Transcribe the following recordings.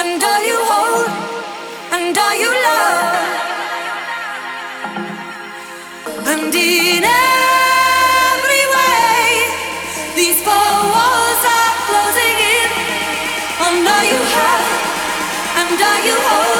And are you hold, and are you love, and in every way, these four walls are closing in. On are you have, and are you hold.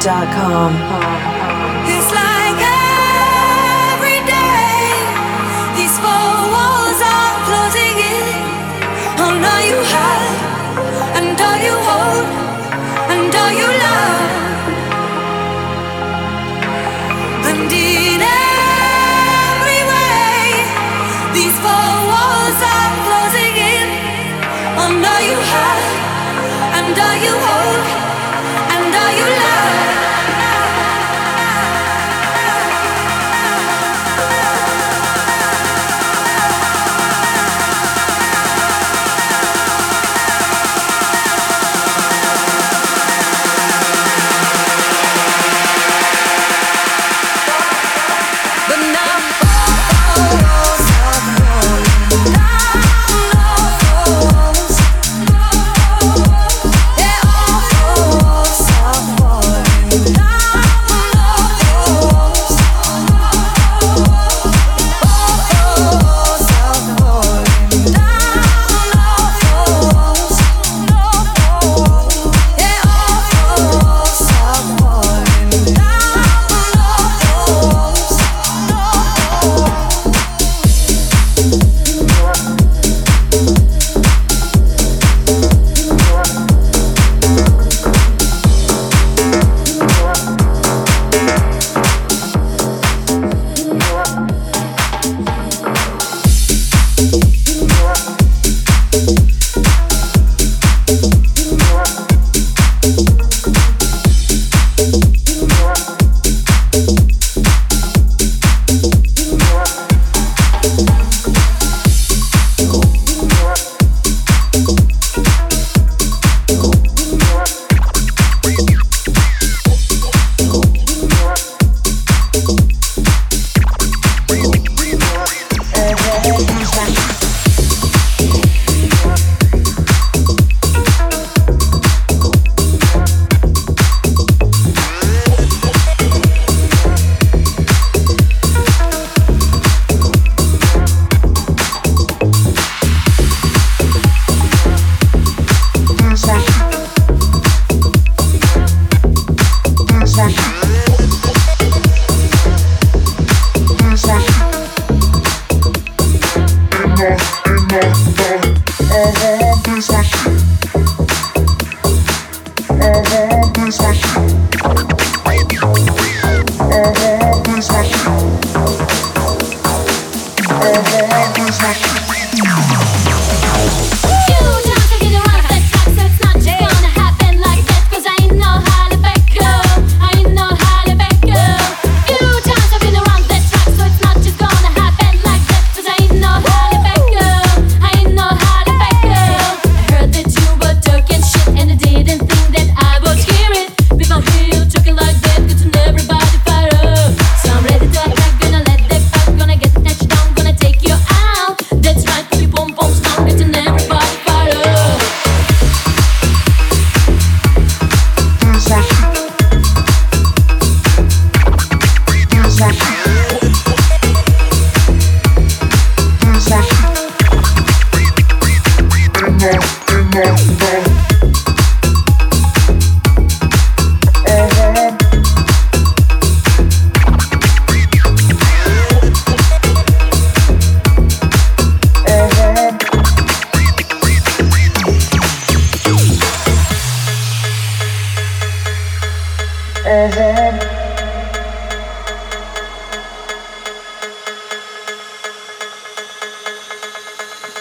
Music.com.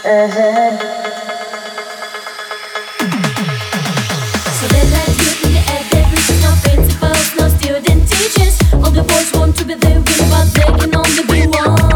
Few times I've been around that track, so it's not just gonna happen.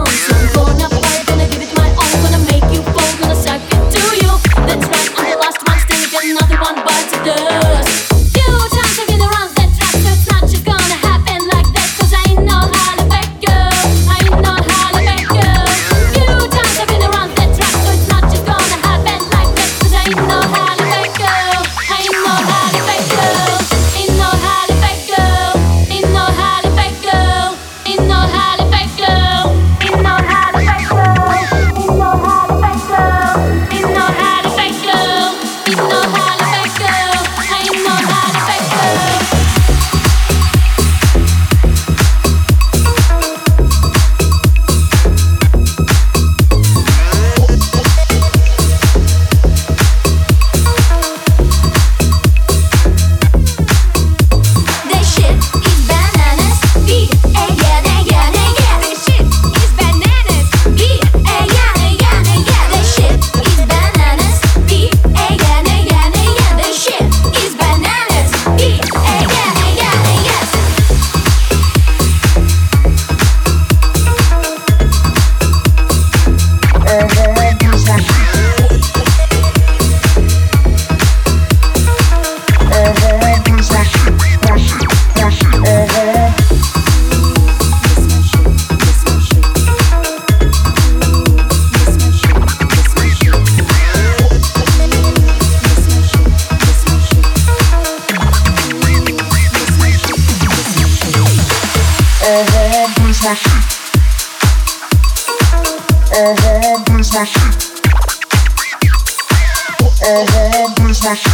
Uh-huh, there's my shit.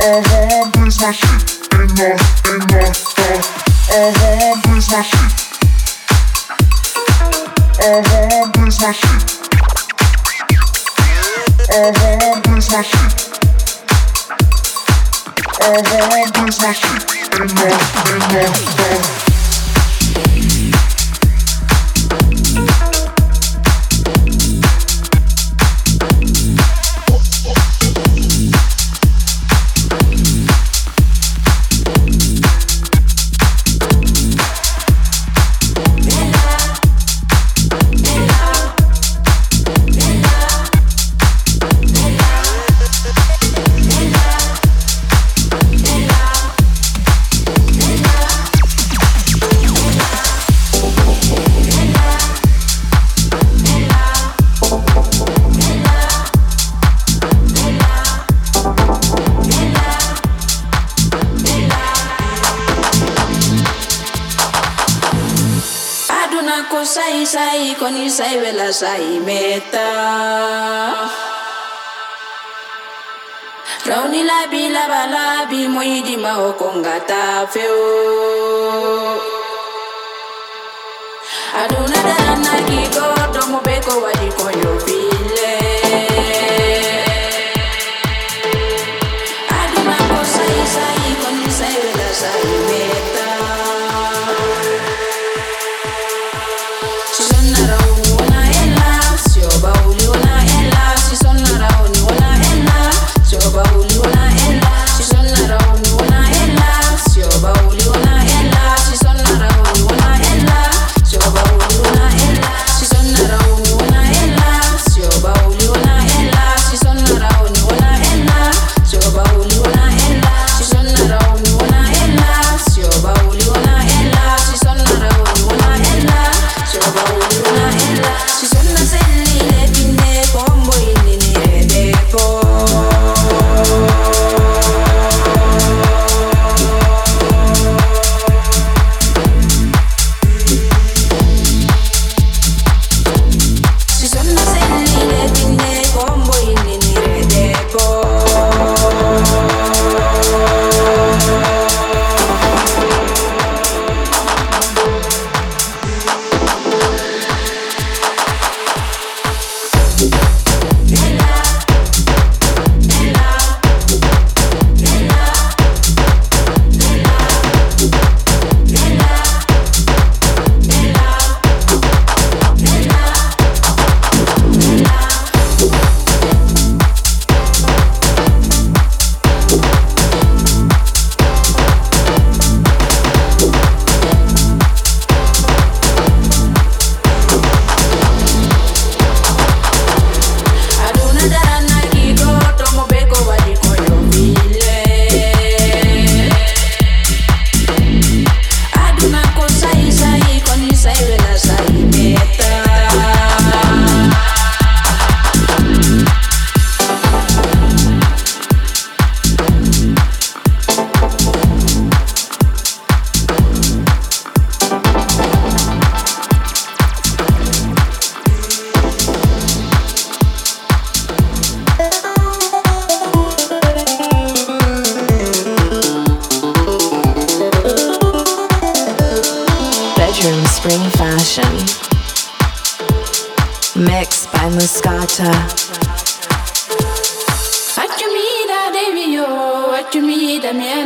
Uh-huh, there's my shit. In the, in the, uh. Uh-huh, there's my shit. Uh-huh, there's my shit. Uh-huh, there's my my shit. In the, in the, uh. sai koni sai vela sai meta Rauni la bi la ba bi moi di ma o konga ta feo. Aduna da na ki go domo beko wa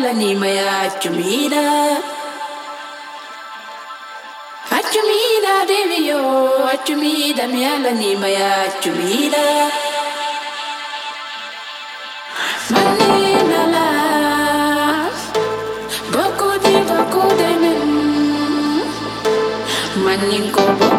l'anima e acciumina acciumina devi io acciumina mia l'anima e acciumina manin ko boku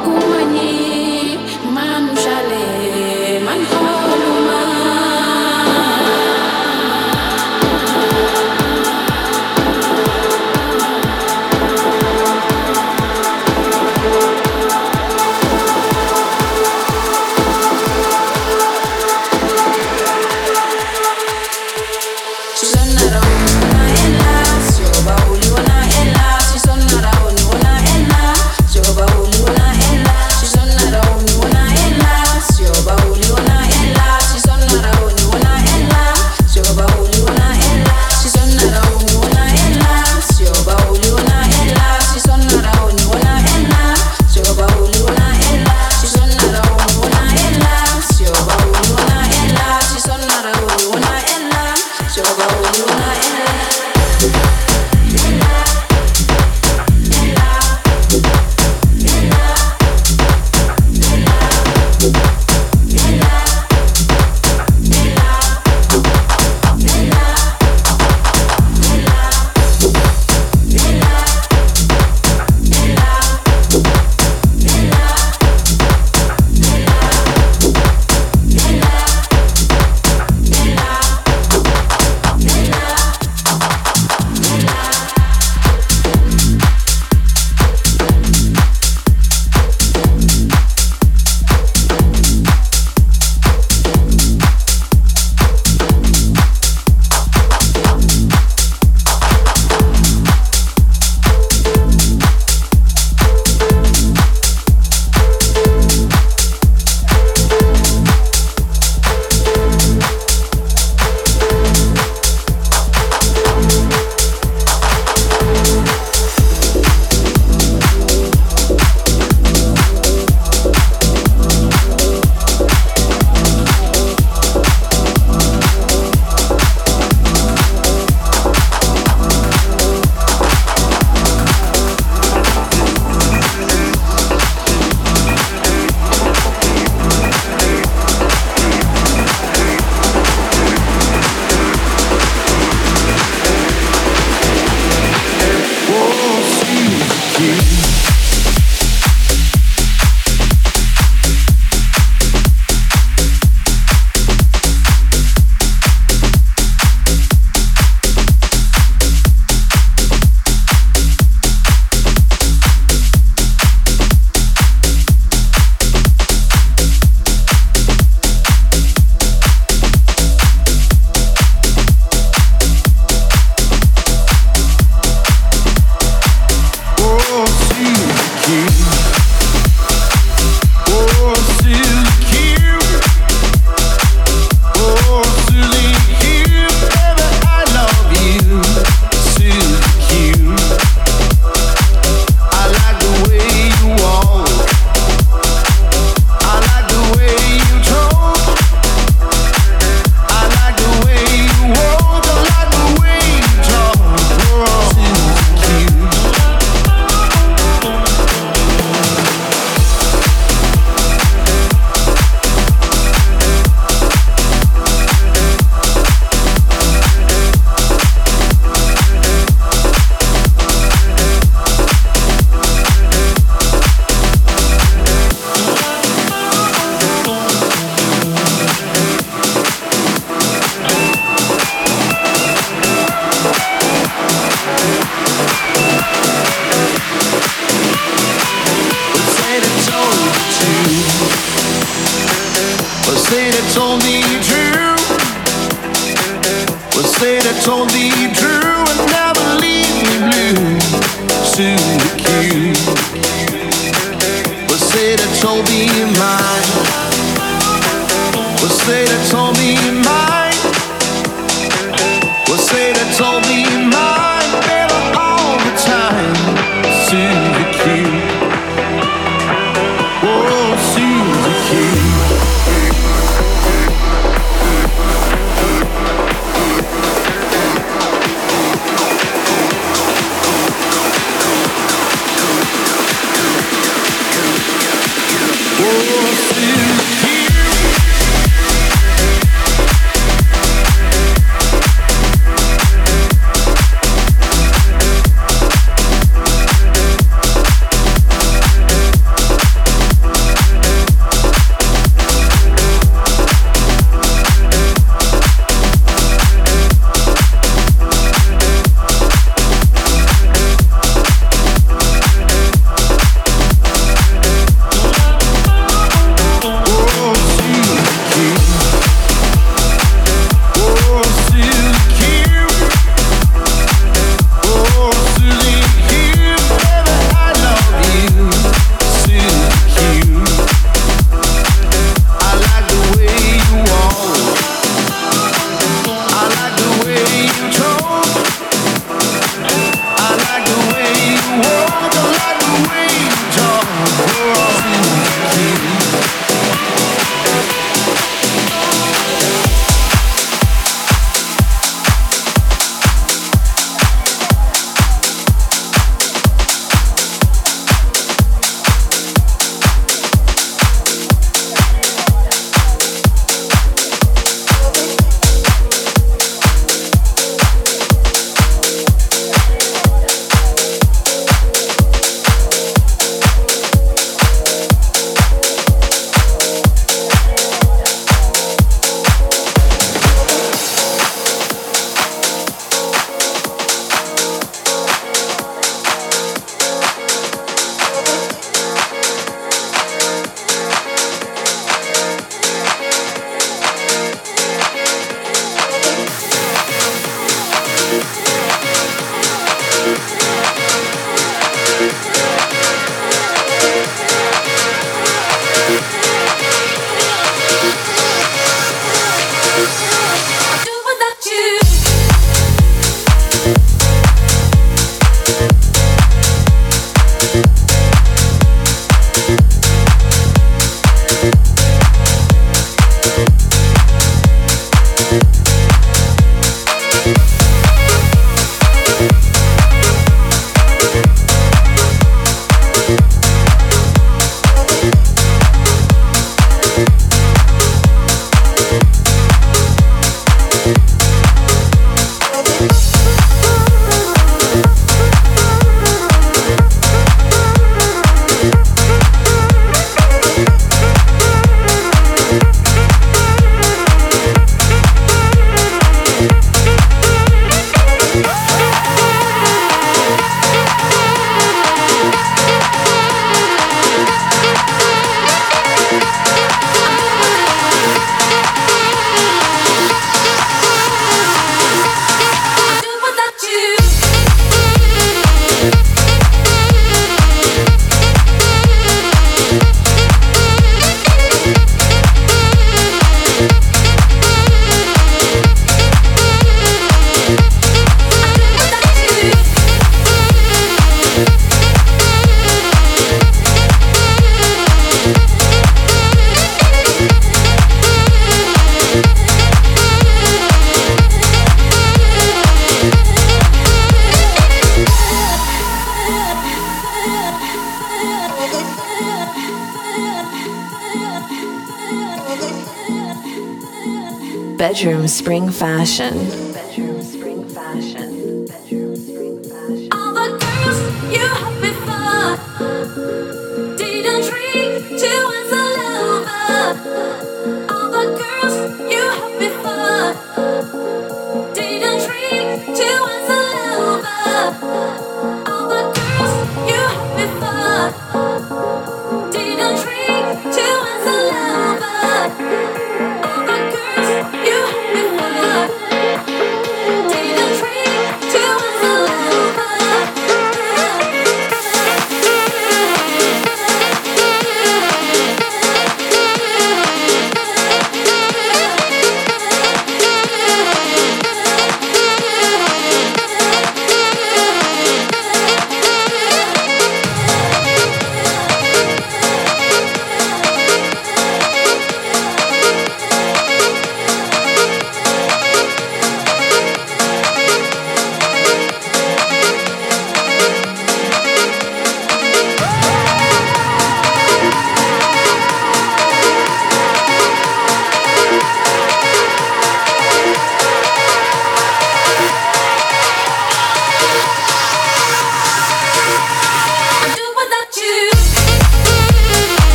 Spring fashion.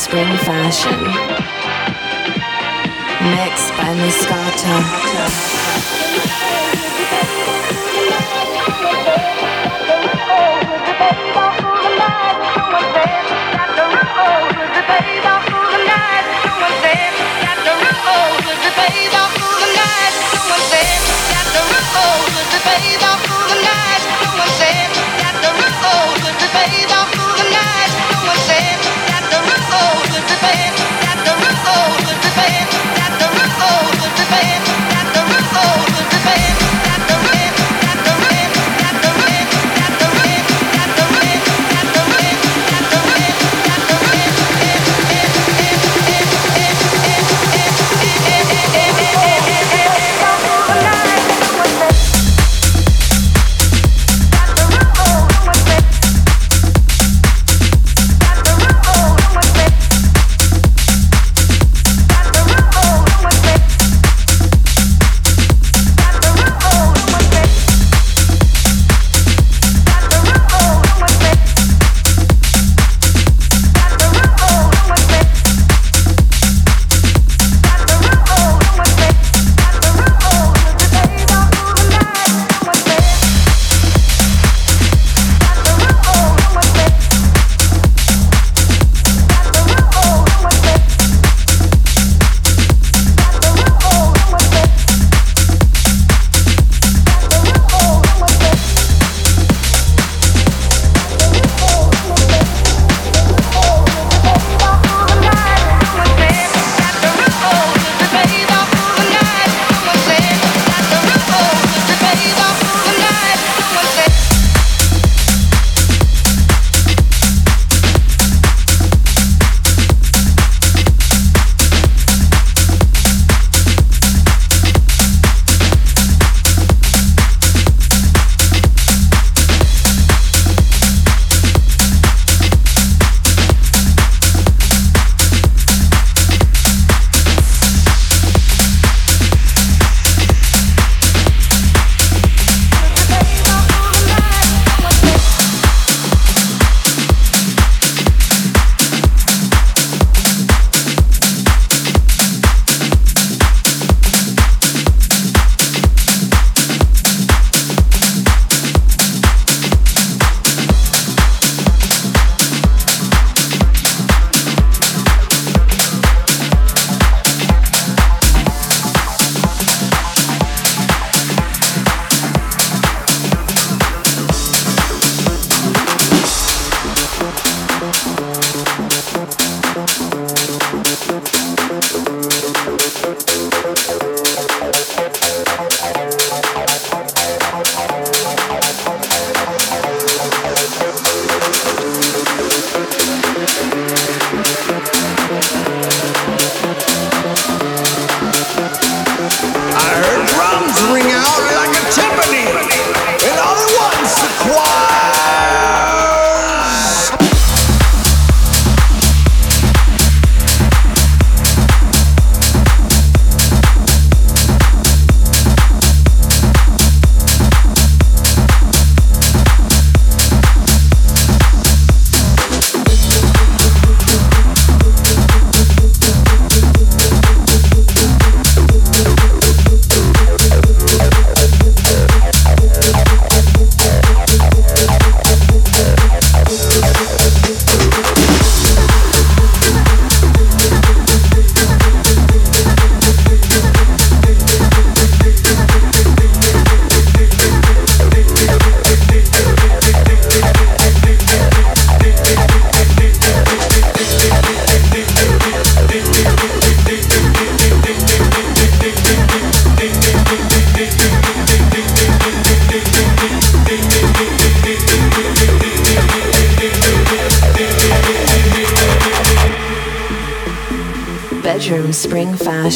Spring fashion. Mixed by Mascota.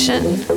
Spring